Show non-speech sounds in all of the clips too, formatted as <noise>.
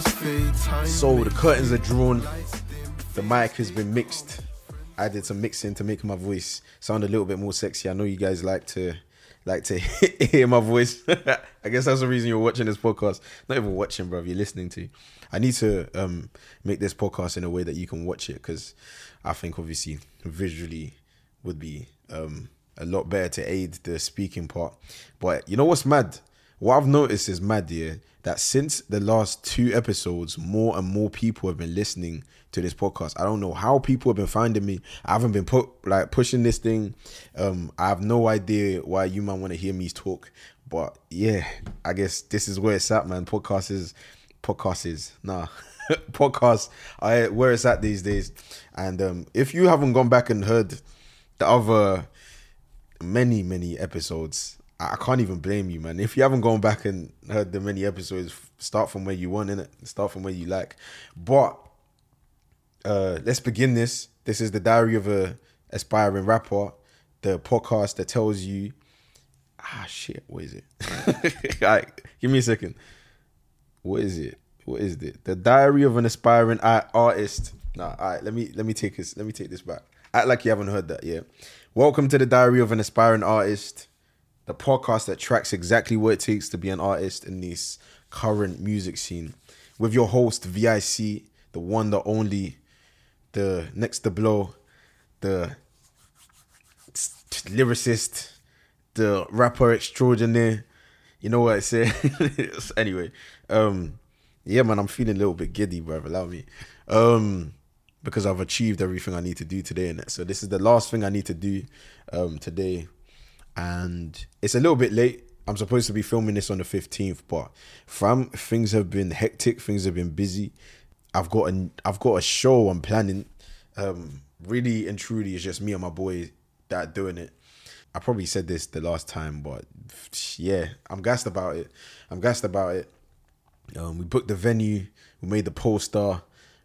So the curtains are drawn. The mic has been mixed. I did some mixing to make my voice sound a little bit more sexy. I know you guys like to like to <laughs> hear my voice. <laughs> I guess that's the reason you're watching this podcast. Not even watching, bro. You're listening to. I need to um make this podcast in a way that you can watch it because I think obviously visually would be um a lot better to aid the speaking part. But you know what's mad? What I've noticed is mad, yeah, that since the last two episodes, more and more people have been listening to this podcast. I don't know how people have been finding me. I haven't been put like pushing this thing. Um, I have no idea why you might want to hear me talk. But yeah, I guess this is where it's at, man. Podcast is podcast is nah. <laughs> podcast I where it's at these days. And um if you haven't gone back and heard the other many, many episodes, I can't even blame you, man. If you haven't gone back and heard the many episodes, start from where you want, in it. Start from where you like. But uh, let's begin this. This is the diary of a aspiring rapper, the podcast that tells you. Ah, shit. What is it? <laughs> Right, give me a second. What is it? What is it? The diary of an aspiring artist. Nah, all right. Let me let me take this. Let me take this back. Act like you haven't heard that. Yeah. Welcome to the diary of an aspiring artist the podcast that tracks exactly what it takes to be an artist in this current music scene. With your host, VIC, the one, the only, the next to blow, the lyricist, the rapper extraordinaire. You know what I say? <laughs> anyway, um, yeah, man, I'm feeling a little bit giddy, bro. Allow me. Um, because I've achieved everything I need to do today it. So this is the last thing I need to do um today and it's a little bit late. I'm supposed to be filming this on the 15th, but fam, things have been hectic. Things have been busy. I've got a I've got a show I'm planning. Um, really and truly, it's just me and my boy that are doing it. I probably said this the last time, but yeah, I'm gassed about it. I'm gassed about it. Um, we booked the venue, we made the poster,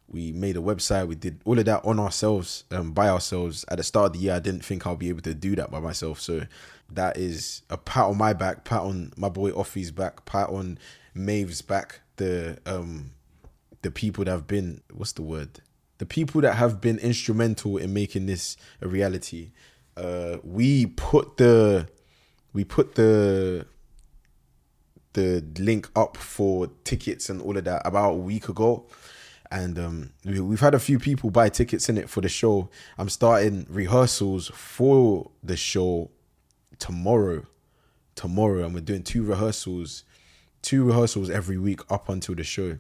we made a website, we did all of that on ourselves, um, by ourselves. At the start of the year, I didn't think I'll be able to do that by myself. So that is a pat on my back, pat on my boy Offie's back, pat on Maeve's back, the um the people that have been what's the word? The people that have been instrumental in making this a reality. Uh we put the we put the the link up for tickets and all of that about a week ago and um, we, have had a few people buy tickets in it for the show. I'm starting rehearsals for the show tomorrow. Tomorrow, and we're doing two rehearsals, two rehearsals every week up until the show.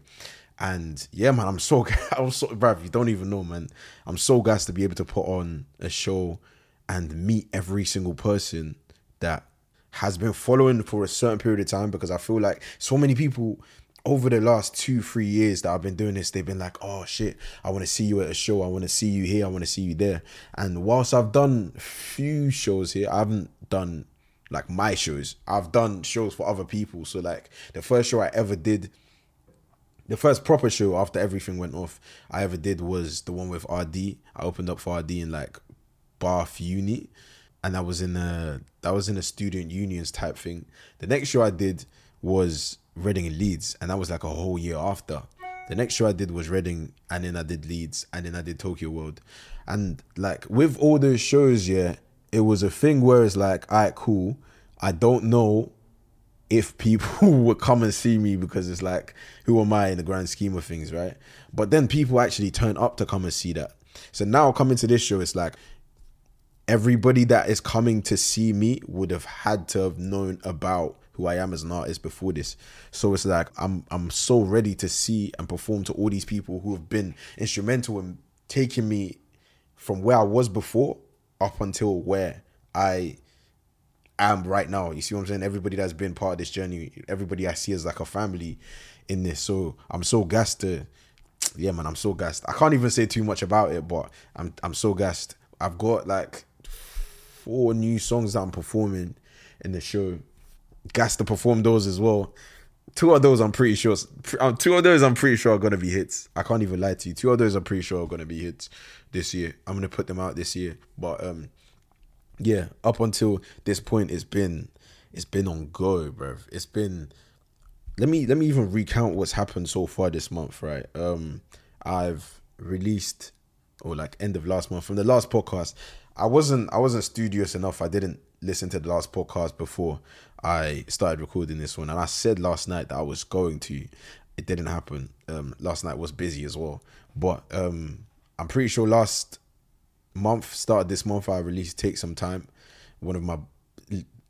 And yeah, man, I'm so <laughs> I'm so bruv, you don't even know, man. I'm so gassed to be able to put on a show and meet every single person that has been following for a certain period of time because I feel like so many people over the last two, three years that I've been doing this, they've been like, oh shit, I want to see you at a show. I want to see you here. I want to see you there. And whilst I've done few shows here, I haven't done like my shows. I've done shows for other people. So like the first show I ever did, the first proper show after everything went off, I ever did was the one with RD. I opened up for RD in like Bath Uni. And I was in a that was in a student unions type thing. The next show I did was Reading and Leeds, and that was like a whole year after. The next show I did was Reading, and then I did Leeds, and then I did Tokyo World. And like with all those shows, yeah, it was a thing where it's like, all right, cool. I don't know if people <laughs> would come and see me because it's like, who am I in the grand scheme of things, right? But then people actually turn up to come and see that. So now coming to this show, it's like everybody that is coming to see me would have had to have known about who I am as an artist before this. So it's like I'm I'm so ready to see and perform to all these people who have been instrumental in taking me from where I was before up until where I am right now. You see what I'm saying? Everybody that's been part of this journey, everybody I see as like a family in this. So I'm so gassed to yeah man, I'm so gassed. I can't even say too much about it, but I'm I'm so gassed. I've got like four new songs that I'm performing in the show Gassed to perform those as well. Two of those I'm pretty sure. Um, two of those I'm pretty sure are gonna be hits. I can't even lie to you. Two of those I'm pretty sure are gonna be hits this year. I'm gonna put them out this year. But um, yeah, up until this point, it's been it's been on go, bro. It's been let me let me even recount what's happened so far this month, right? Um I've released or like end of last month from the last podcast. I wasn't I wasn't studious enough. I didn't listen to the last podcast before I started recording this one. And I said last night that I was going to. It didn't happen. Um last night was busy as well. But um I'm pretty sure last month, started this month, I released Take Some Time. One of my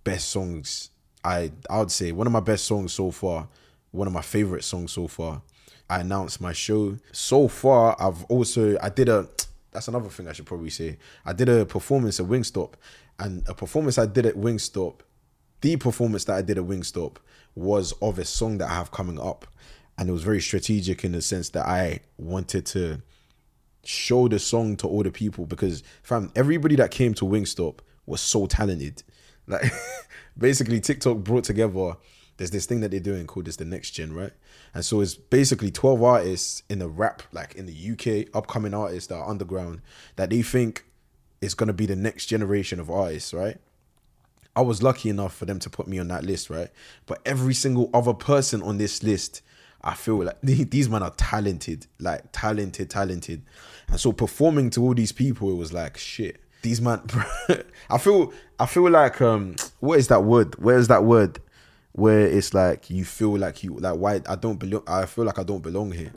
best songs I I would say one of my best songs so far, one of my favorite songs so far. I announced my show. So far, I've also I did a that's another thing I should probably say. I did a performance at Wingstop, and a performance I did at Wingstop, the performance that I did at Wingstop was of a song that I have coming up, and it was very strategic in the sense that I wanted to show the song to all the people because fam, everybody that came to Wingstop was so talented. <laughs> Like basically TikTok brought together there's this thing that they're doing called this the next gen, right? And so it's basically 12 artists in the rap, like in the UK, upcoming artists that are underground, that they think is gonna be the next generation of artists, right? I was lucky enough for them to put me on that list, right? But every single other person on this list, I feel like <laughs> these men are talented, like talented, talented. And so performing to all these people, it was like shit these man <laughs> I feel I feel like um what is that word? Where is that word? Where it's like you feel like you like why I don't belong I feel like I don't belong here.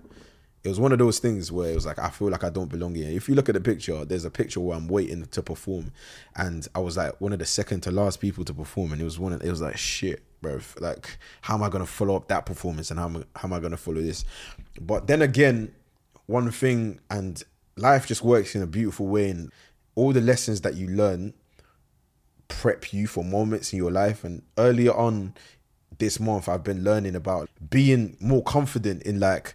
It was one of those things where it was like I feel like I don't belong here. If you look at the picture, there's a picture where I'm waiting to perform, and I was like one of the second to last people to perform, and it was one. Of, it was like shit, bro. Like how am I gonna follow up that performance, and how am, how am I gonna follow this? But then again, one thing, and life just works in a beautiful way, and all the lessons that you learn prep you for moments in your life. And earlier on this month, I've been learning about being more confident in like,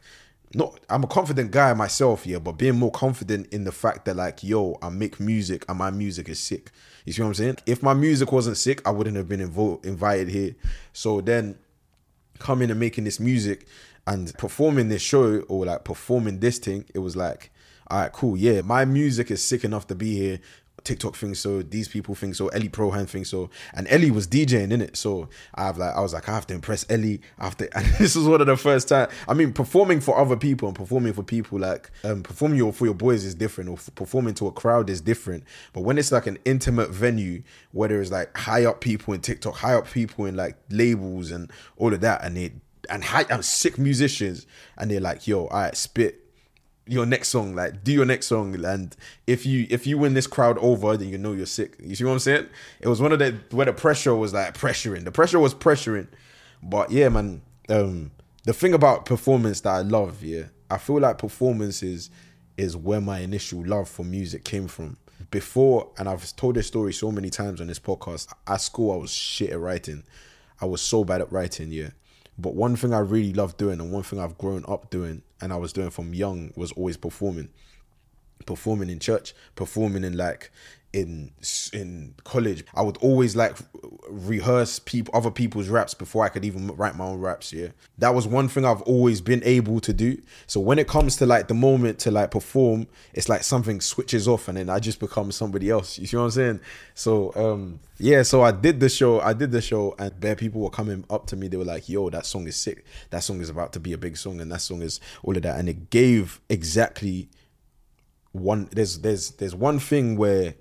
not I'm a confident guy myself, yeah, but being more confident in the fact that like, yo, I make music and my music is sick. You see what I'm saying? If my music wasn't sick, I wouldn't have been invo- invited here. So then coming and making this music and performing this show or like performing this thing, it was like all right, cool. Yeah, my music is sick enough to be here. TikTok thinks so. These people think so. Ellie Prohan thinks so. And Ellie was DJing in it, so I have like I was like I have to impress Ellie. After <laughs> and this was one of the first time. I mean, performing for other people and performing for people like um performing your, for your boys is different, or performing to a crowd is different. But when it's like an intimate venue where there's like high up people in TikTok, high up people in like labels and all of that, and they and high and sick musicians, and they're like, yo, all right, spit your next song like do your next song and if you if you win this crowd over then you know you're sick. You see what i'm saying? It was one of the where the pressure was like pressuring. The pressure was pressuring. But yeah man um the thing about performance that i love yeah i feel like performance is is where my initial love for music came from. Before and i've told this story so many times on this podcast at school i was shit at writing. I was so bad at writing yeah but one thing I really love doing and one thing I've grown up doing and I was doing from young was always performing. Performing in church, performing in like in in college i would always like rehearse people other people's raps before i could even write my own raps yeah. That was one thing i've always been able to do. So when it comes to like the moment to like perform it's like something switches off and then i just become somebody else. You see what i'm saying? So um yeah so i did the show i did the show and there people were coming up to me. They were like yo that song is sick. That song is about to be a big song and that song is all of that. And it gave exactly one there's there's there's one thing where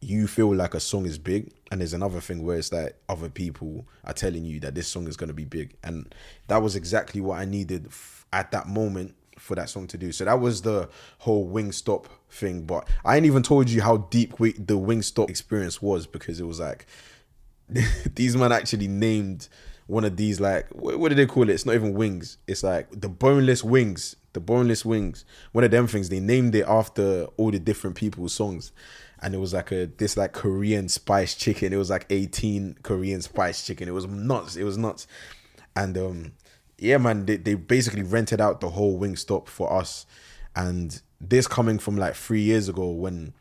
you feel like a song is big and there's another thing where it's like other people are telling you that this song is going to be big. And that was exactly what i needed f- at that moment for that song to do. So that was the whole Wingstop thing but i ain't even told you how deep we, the Wingstop experience was because it was like <laughs> these men actually named one of these like what, what do they call it? It's not even wings. It's like the boneless wings the boneless wings one of them things they named it after all the different people's songs and it was like a this like Korean spice chicken. It was like 18 Korean spice chicken. It was nuts. It was nuts. And um yeah, man, they, they basically rented out the whole Wingstop for us. And this coming from like three years ago when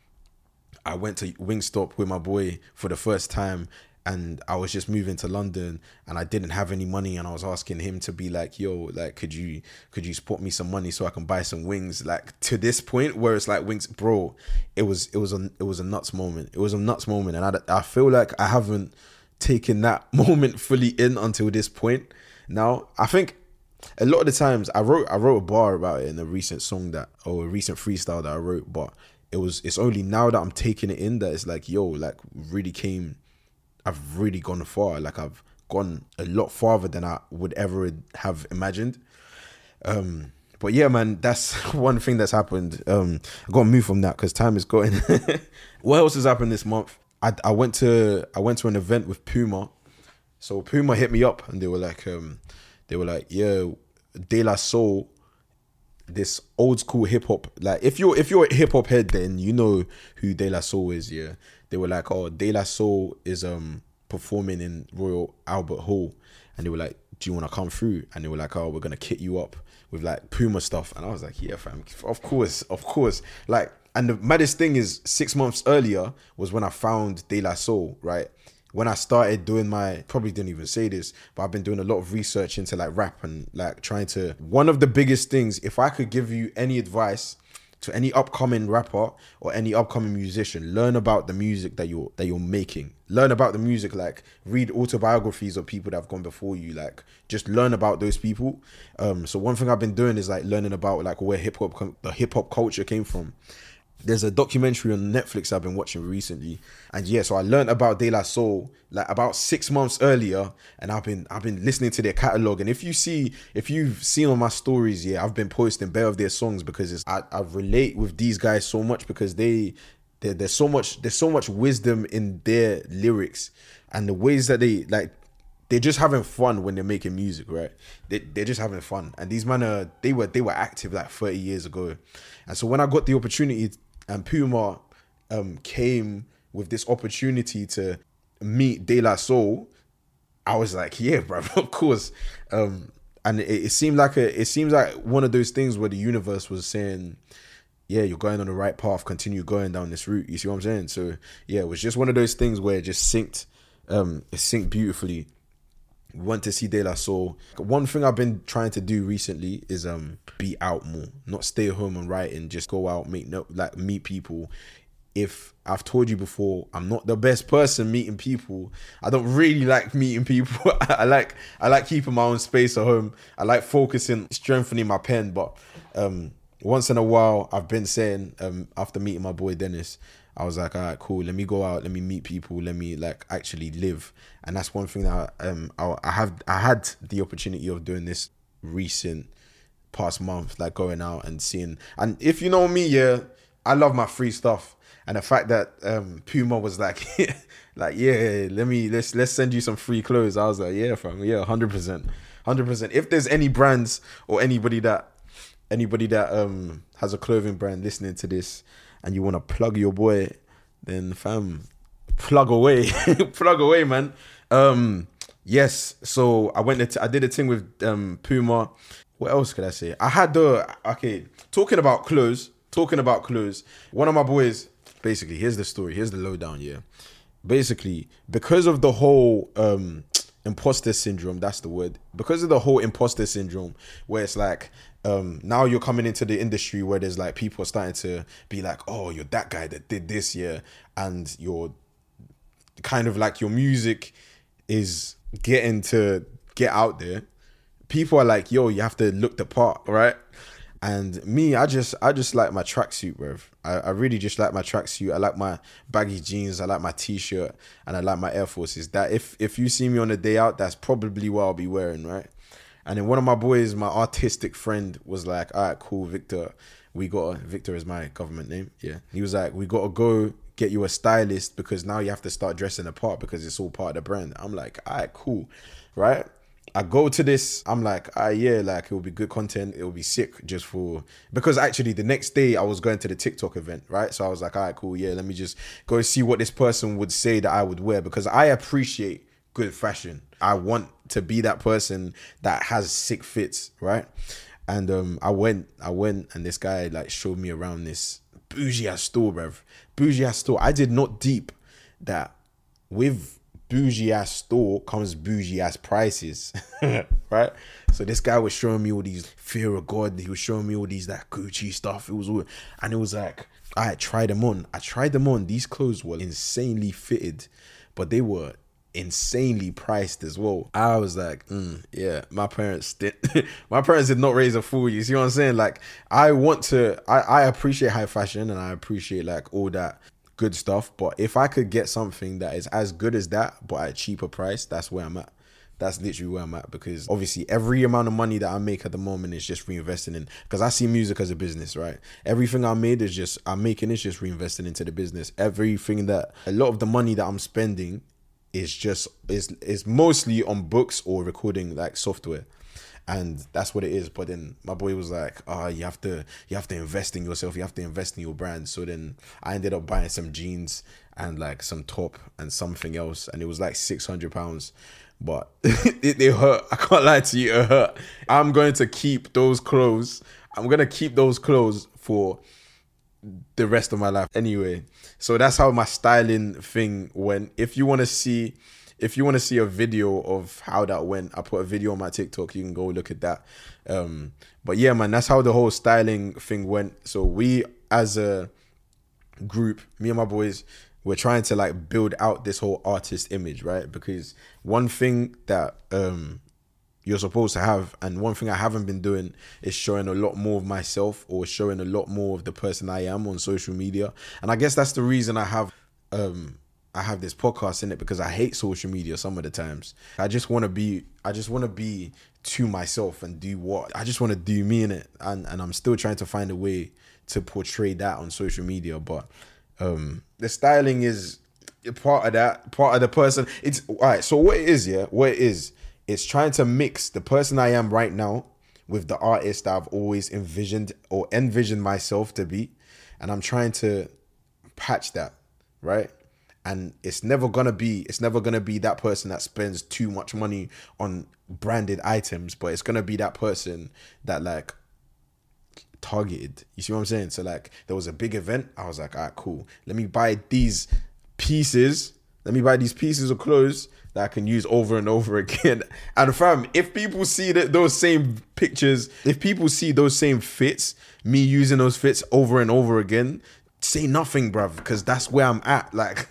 I went to Wingstop with my boy for the first time and I was just moving to London and I didn't have any money and I was asking him to be like, yo, like could you could you support me some money so I can buy some wings? Like to this point where it's like wings, bro, it was it was a it was a nuts moment. It was a nuts moment and I I feel like I haven't taken that <laughs> moment fully in until this point. now. I think a lot of the times I wrote I wrote a bar about it in a recent song that or a recent freestyle that I wrote, but it was it's only now that I'm taking it in that it's like yo like really came I've really gone far like I've gone a lot farther than I would ever have imagined um but yeah man that's <laughs> one thing that's happened um I got to move from that because time is going <laughs> what else has happened this month I, I went to I went to an event with Puma so Puma hit me up and they were like um they were like yeah De La Soul this old school hip hop. Like if you're if you're a hip hop head, then you know who De La Soul is. Yeah, they were like, oh, De La Soul is um performing in Royal Albert Hall, and they were like, do you want to come through? And they were like, oh, we're gonna kit you up with like Puma stuff, and I was like, yeah, fam, of course, of course, like. And the maddest thing is, six months earlier was when I found De La Soul, right? when I started doing my probably didn't even say this, but I've been doing a lot of research into like rap and like trying to one of the biggest things, if I could give you any advice to any upcoming rapper or any upcoming musician, learn about the music that you're that you're making. Learn about the music, like read autobiographies of people that have gone before you. Like just learn about those people. Um, so one thing I've been doing is like learning about like where hip hop the hip hop culture came from there's a documentary on Netflix I've been watching recently, and yeah, so I learned about De La Soul like about six months earlier, and I've been I've been listening to their catalog. And if you see, if you've seen on my stories, yeah, I've been posting bare of their songs because it's I, I relate with these guys so much because they there's so much there's so much wisdom in their lyrics and the ways that they like they're just having fun when they're making music, right? They they're just having fun. And these men are they were they were active like 30 years ago. And so when I got the opportunity and Puma um, came with this opportunity to meet De La Soul, I was like, yeah, bro, <laughs> of course. Um, and it, it, seemed like a, it seems like one of those things where the universe was saying, yeah, you're going on the right path. Continue going down this route. You see what I'm saying? So yeah, it was just one of those things where it just synced, um, it synced beautifully want to see De La Soul. One thing I've been trying to do recently is um be out more, not stay home and write and just go out, meet no like meet people. If I've told you before, I'm not the best person meeting people. I don't really like meeting people. <laughs> I like I like keeping my own space at home. I like focusing, strengthening my pen. But um, once in a while, I've been saying um, after meeting my boy Dennis, I was like, all right, cool. Let me go out. Let me meet people. Let me like actually live. And that's one thing that um I, I have I had the opportunity of doing this recent past month, like going out and seeing. And if you know me, yeah, I love my free stuff. And the fact that um Puma was like, <laughs> like yeah, let me let's let's send you some free clothes. I was like, yeah, fam, yeah, hundred percent, hundred percent. If there's any brands or anybody that anybody that um has a clothing brand listening to this and you want to plug your boy, then fam, plug away, <laughs> plug away, man. Um, yes. So I went. To, I did a thing with um Puma. What else could I say? I had the okay. Talking about clothes. Talking about clothes. One of my boys. Basically, here's the story. Here's the lowdown. Yeah. Basically, because of the whole um imposter syndrome that's the word because of the whole imposter syndrome where it's like um, now you're coming into the industry where there's like people starting to be like, oh, you're that guy that did this, yeah, and you're kind of like your music is getting to get out there. People are like, yo, you have to look the part, right? And me, I just I just like my tracksuit, bro. I, I really just like my tracksuit. I like my baggy jeans, I like my t-shirt, and I like my Air Forces. That if if you see me on a day out, that's probably what I'll be wearing, right? And then one of my boys, my artistic friend, was like, "All right, cool, Victor. We got to, Victor is my government name. Yeah, he was like, we got to go get you a stylist because now you have to start dressing apart because it's all part of the brand. I'm like, all right, cool, right? I go to this, I'm like, ah, yeah, like it will be good content. It will be sick just for because actually the next day I was going to the TikTok event, right? So I was like, all right, cool, yeah, let me just go see what this person would say that I would wear because I appreciate good fashion. I want to be that person that has sick fits, right? And um, I went, I went, and this guy like showed me around this bougie ass store, bruv. Bougie ass store. I did not deep that with bougie ass store comes bougie ass prices, <laughs> right? So this guy was showing me all these fear of God. He was showing me all these that Gucci stuff. It was all, and it was like I tried them on. I tried them on. These clothes were insanely fitted, but they were insanely priced as well. I was like, mm, yeah, my parents did. <laughs> my parents did not raise a fool. You see what I'm saying? Like, I want to. I I appreciate high fashion and I appreciate like all that good stuff. But if I could get something that is as good as that but at a cheaper price, that's where I'm at. That's literally where I'm at because obviously every amount of money that I make at the moment is just reinvesting in because I see music as a business, right? Everything I made is just I'm making is just reinvesting into the business. Everything that a lot of the money that I'm spending is just is is mostly on books or recording like software and that's what it is. But then my boy was like oh you have to you have to invest in yourself. You have to invest in your brand. So then i ended up buying some jeans and like some top and something else and it was like 600 pounds. But <laughs> it, it hurt. I can't lie to you. It hurt. I'm going to keep those clothes. I'm going to keep those clothes for the rest of my life anyway. So that's how my styling thing went. If you want to see if you want to see a video of how that went i put a video on my tiktok you can go look at that um but yeah man that's how the whole styling thing went so we as a group me and my boys we're trying to like build out this whole artist image right because one thing that um you're supposed to have. And one thing I haven't been doing is showing a lot more of myself or showing a lot more of the person I am on social media. And I guess that's the reason I have um I have this podcast in it because I hate social media some of the times. I just want to be I just want to be to myself and do what I just want to do me in it. And and I'm still trying to find a way to portray that on social media, but um the styling is part of that part of the person it's all right so what it is yeah what it is it's trying to mix the person I am right now with the artist that I've always envisioned or envisioned myself to be. And I'm trying to patch that, right? And it's never gonna be, it's never gonna be that person that spends too much money on branded items, but it's gonna be that person that like targeted. You see what I'm saying? So like there was a big event, I was like, all right, cool. Let me buy these pieces. Let me buy these pieces of clothes that I can use over and over <laughs> again. And fam, if people see that those same pictures, if people see those same fits, me using those fits over and over again, say nothing, bruv, because that's where I'm at. Like,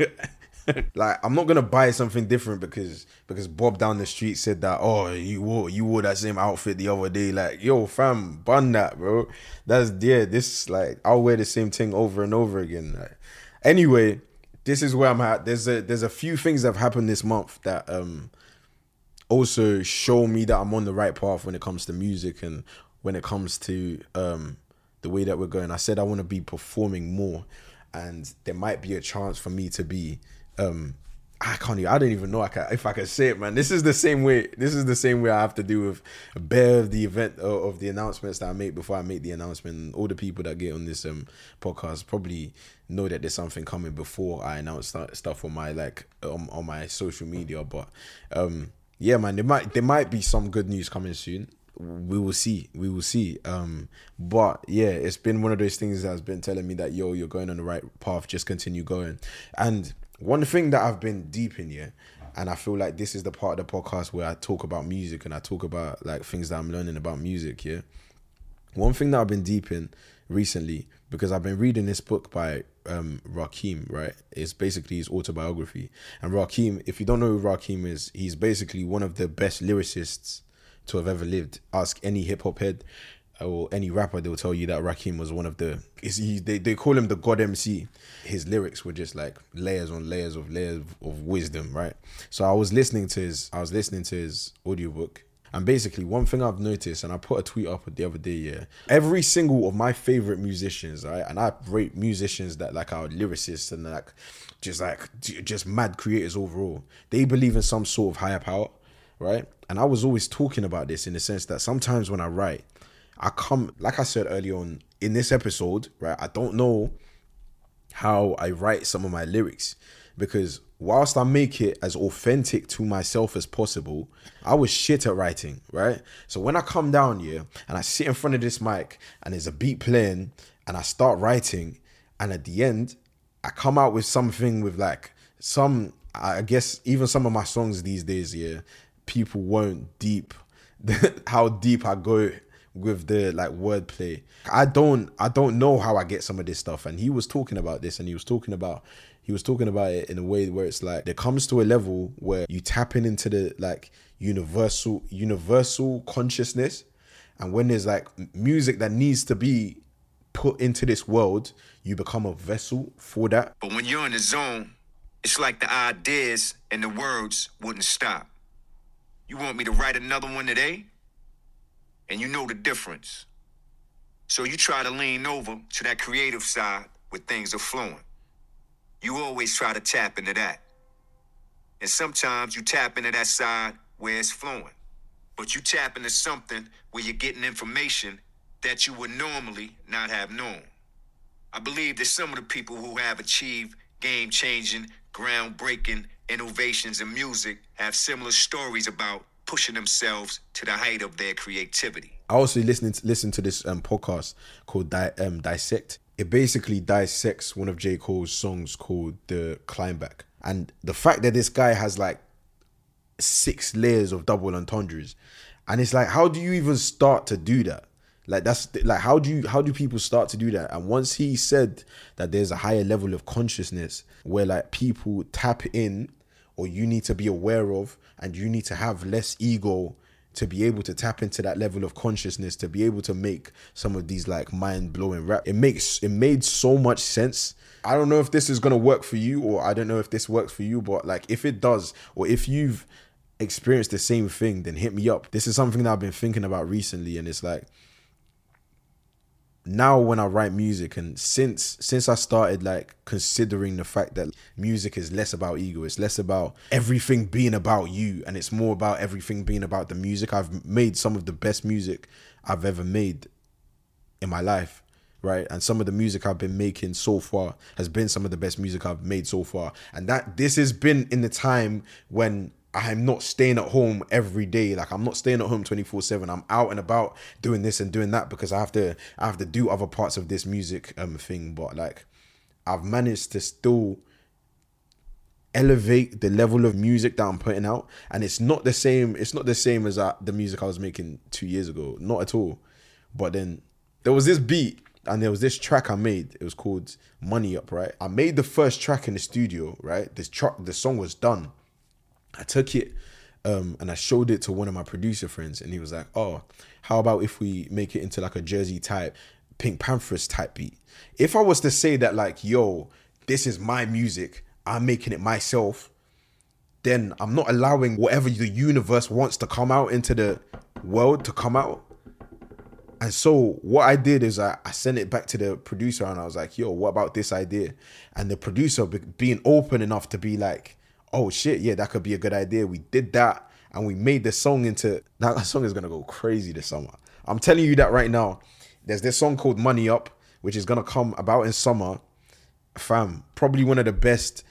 <laughs> like I'm not gonna buy something different because because Bob down the street said that. Oh, you wore you wore that same outfit the other day. Like, yo, fam, bun that, bro. That's yeah. This like I'll wear the same thing over and over again. Like, anyway this is where I'm at. There's a there's a few things that have happened this month that um also show me that I'm on the right path when it comes to music and when it comes to um the way that we're going. I said I want to be performing more and there might be a chance for me to be um I can't even, I don't even know I can, if I can say it, man. This is the same way. This is the same way I have to do with a bear of the event of, of the announcements that I make before I make the announcement. All the people that get on this um podcast probably know that there's something coming before I announce stuff on my like on, on my social media. But um yeah, man, there might there might be some good news coming soon. We will see. We will see. Um, but yeah, it's been one of those things that's been telling me that yo, you're going on the right path. Just continue going. And one thing that I've been deep in, yeah, and I feel like this is the part of the podcast where I talk about music and I talk about like things that I'm learning about music, yeah. One thing that I've been deep in recently because I've been reading this book by um, Rakim, right? It's basically his autobiography. And Rakim, if you don't know who Rakim is, he's basically one of the best lyricists to have ever lived. Ask any hip hop head uh, or any rapper, they'll tell you that Rakim was one of the. He? They, they call him the God MC. His lyrics were just like layers on layers of layers of wisdom, right? So I was listening to his. I was listening to his audiobook. And basically, one thing I've noticed, and I put a tweet up the other day, yeah, every single of my favorite musicians, right, and I rate musicians that like are lyricists and like just like just mad creators overall. They believe in some sort of higher power, right? And I was always talking about this in the sense that sometimes when I write, I come, like I said earlier on in this episode, right? I don't know how I write some of my lyrics because whilst I make it as authentic to myself as possible, I was shit at writing, right? So when I come down here and I sit in front of this mic and there's a beat playing and I start writing, and at the end, I come out with something with like some, I guess, even some of my songs these days, yeah, people won't deep <laughs> how deep I go with the like wordplay. I don't I don't know how I get some of this stuff. And he was talking about this and he was talking about he was talking about it in a way where it's like there comes to a level where you tapping into the like universal universal consciousness and when there's like music that needs to be put into this world you become a vessel for that But when you're in the zone, it's like the ideas and the words wouldn't stop. You want me to write another one today? And you know the difference. So you try to lean over to that creative side where things are flowing. You always try to tap into that. And sometimes you tap into that side where it's flowing. But you tap into something where you're getting information that you would normally not have known. I believe that some of the people who have achieved game changing, groundbreaking innovations in music have similar stories about pushing themselves to the height of their creativity. I also listening to listen to this um podcast called Di- um, Dissect. It basically dissects one of J. Cole's songs called The Climb Back. And the fact that this guy has like six layers of double entendres. And it's like, how do you even start to do that? Like that's like how do you how do people start to do that? And once he said that there's a higher level of consciousness where like people tap in or you need to be aware of and you need to have less ego to be able to tap into that level of consciousness to be able to make some of these like mind-blowing rap it makes it made so much sense i don't know if this is going to work for you or i don't know if this works for you but like if it does or if you've experienced the same thing then hit me up this is something that i've been thinking about recently and it's like now when I write music and since since I started like considering the fact that music is less about ego, it's less about everything being about you and it's more about everything being about the music. I've made some of the best music I've ever made in my life, right? And some of the music I've been making so far has been some of the best music I've made so far. And that this has been in the time when I'm not staying at home every day. Like I'm not staying at home 24/7. I'm out and about doing this and doing that because I have to I have to do other parts of this music um thing, but like I've managed to still elevate the level of music that I'm putting out and it's not the same it's not the same as uh, the music I was making 2 years ago, not at all. But then there was this beat and there was this track I made. It was called Money Up, right? I made the first track in the studio, right? This track the song was done. I took it um, and I showed it to one of my producer friends, and he was like, "Oh, how about if we make it into like a Jersey type, Pink Panthers type beat?" If I was to say that, like, "Yo, this is my music, I'm making it myself," then I'm not allowing whatever the universe wants to come out into the world to come out. And so what I did is I, I sent it back to the producer and I was like, yo, what about this idea? And the producer being open enough to be like, oh shit, yeah, that could be a good idea. We did that and we made the song into that song is gonna go crazy this summer. I'm telling you that right now. There's this song called Money Up, which is gonna come about in summer. Fam, probably one of the best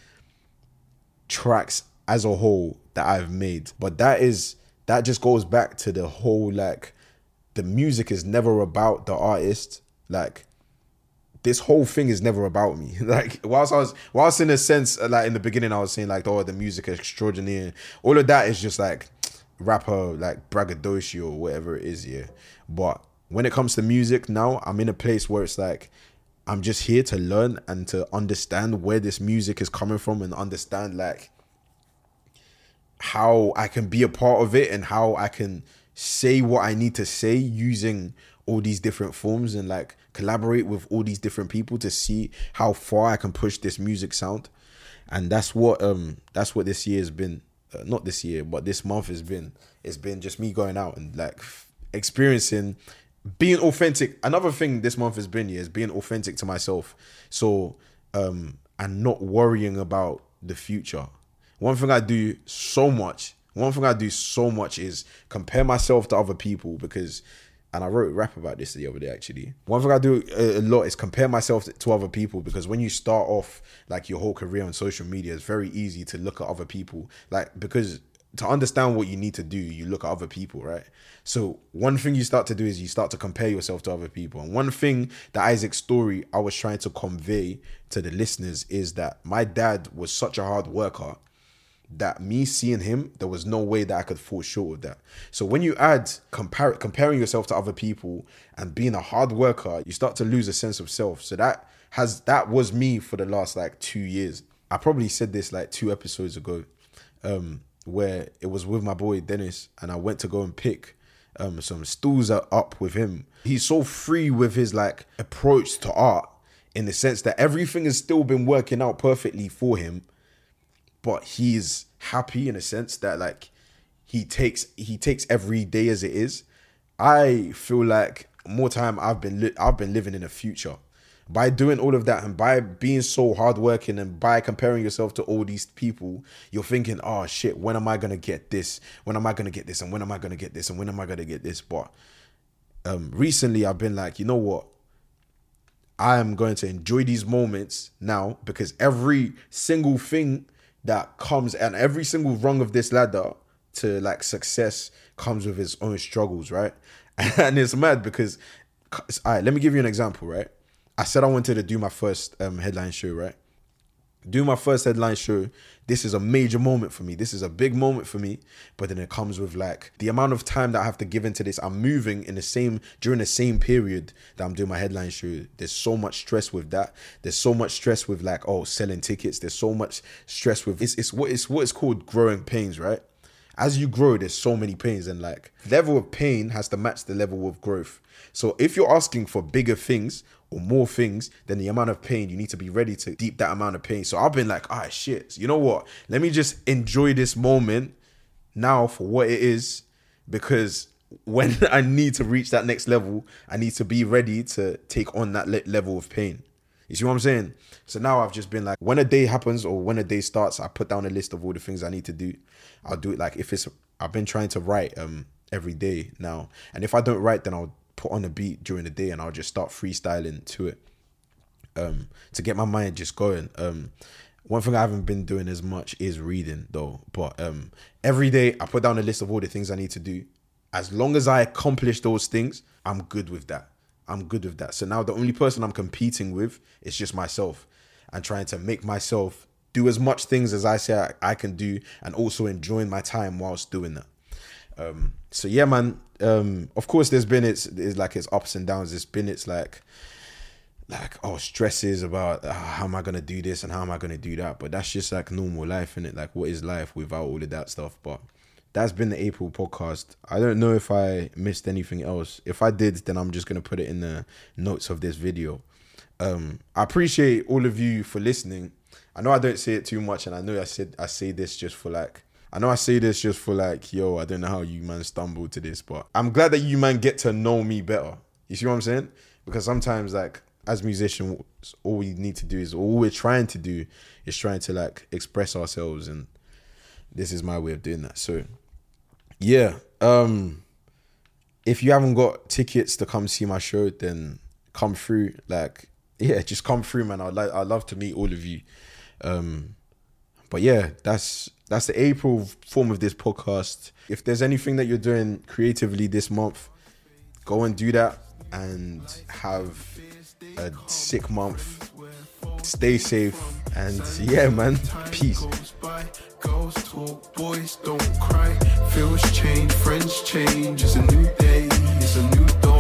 tracks as a whole that I've made. But that is that just goes back to the whole like the music is never about the artist. Like this whole thing is never about me. <laughs> Like whilst I was whilst in a sense uh, like in the beginning I was saying like oh the music is extraordinary. All of that is just like rapper like braggadocio or whatever it is, yeah. But when it comes to music now, I'm in a place where it's like I'm just here to learn and to understand where this music is coming from and understand like how I can be a part of it and how I can say what I need to say using all these different forms and like collaborate with all these different people to see how far I can push this music sound. And that's what um that's what this year has been. Uh, not this year, but this month has been. It's been just me going out and like f- experiencing being authentic. Another thing this month has been yeah, is being authentic to myself. So um and not worrying about the future. One thing I do so much, one thing I do so much is compare myself to other people because and I wrote a rap about this the other day actually. One thing I do a, lot is compare myself to other people because when you start off like your whole career on social media, it's very easy to look at other people. Like because to understand what you need to do, you look at other people, right? So one thing you start to do is you start to compare yourself to other people. And one thing that Isaac's story I was trying to convey to the listeners is that my dad was such a hard worker that me seeing him, there was no way that I could fall short of that. So when you add comparing yourself to other people and being a hard worker, you start to lose a sense of self. So that has that was me for the last like two years. I probably said this like two episodes ago, um, where it was with my boy Dennis, and I went to go and pick um, some stools up with him. He's so free with his like approach to art in the sense that everything has still been working out perfectly for him, but he's happy in a sense that like he takes he takes every day as it is. I feel like more time I've been li- I've been living in the future by doing all of that and by being so hardworking and by comparing yourself to all these people, you're thinking, oh shit, when am I gonna get this? When am I gonna get this? And when am I gonna get this? And when am I gonna get this? But um recently I've been like, you know what? I am going to enjoy these moments now because every single thing that comes and every single rung of this ladder to like success comes with its own struggles, right? <laughs> And it's mad because, all right, let me give you an example, right? I said I wanted to do my first um, headline show, right? Do my first headline show. This is a major moment for me. This is a big moment for me. But then it comes with like the amount of time that i have to give into this. I'm moving in the same during the same period that i'm doing my headline show. There's so much stress with that. There's so much stress with like oh selling tickets. There's so much stress with it's, it's what it's what it's called growing pains right? As you grow there's so many pains and like level of pain has to match the level of growth. So if you're asking for bigger things or more things, than the amount of pain you need to be ready to deep that amount of pain. So I've been like, ah, right, shit. You know what? Let me just enjoy this moment now for what it is, because when <laughs> I need to reach that next level, I need to be ready to take on that le- level of pain. You see what I'm saying? So now I've just been like, when a day happens or when a day starts, I put down a list of all the things I need to do. I'll do it like if it's. I've been trying to write um every day now, and if I don't write, then I'll put on a beat during the day and I'll just start freestyling to it um, to get my mind just going. Um, one thing I haven't been doing as much is reading though, but um, every day I put down a list of all the things I need to do. As long as I accomplish those things, I'm good with that. I'm good with that. So now the only person I'm competing with is just myself and trying to make myself do as much things as I say I, I can do and also enjoying my time whilst doing that. Um, so yeah, man. Um, of course, there's been its, it's like its ups and downs. There's been its like, like oh stresses about uh, how am I gonna do this and how am I gonna do that. But that's just like normal life, isn't it? Like what is life without all of that stuff? But that's been the April podcast. I don't know if I missed anything else. If I did, then I'm just gonna put it in the notes of this video. Um, I appreciate all of you for listening. I know I don't say it too much, and I know I said I say this just for like I know I say this just for like, yo, I don't know how you man stumbled to this, but I'm glad that you man get to know me better. You see what I'm saying? Because sometimes like as musicians, all we need to do is all we're trying to do is trying to like express ourselves, and this is my way of doing that. So, yeah, um, if you haven't got tickets to come see my show, then come through. Like, <laughs> yeah, just come through, man. I'd like, I'd love to meet all of you. Um, but yeah, that's that's the April form of this podcast. If there's anything that you're doing creatively this month, go and do that and have a sick month. Stay safe and yeah, man. <laughs> Peace. Talk, boys don't cry. Feels change, friends change. It's a new day, it's a new dawn.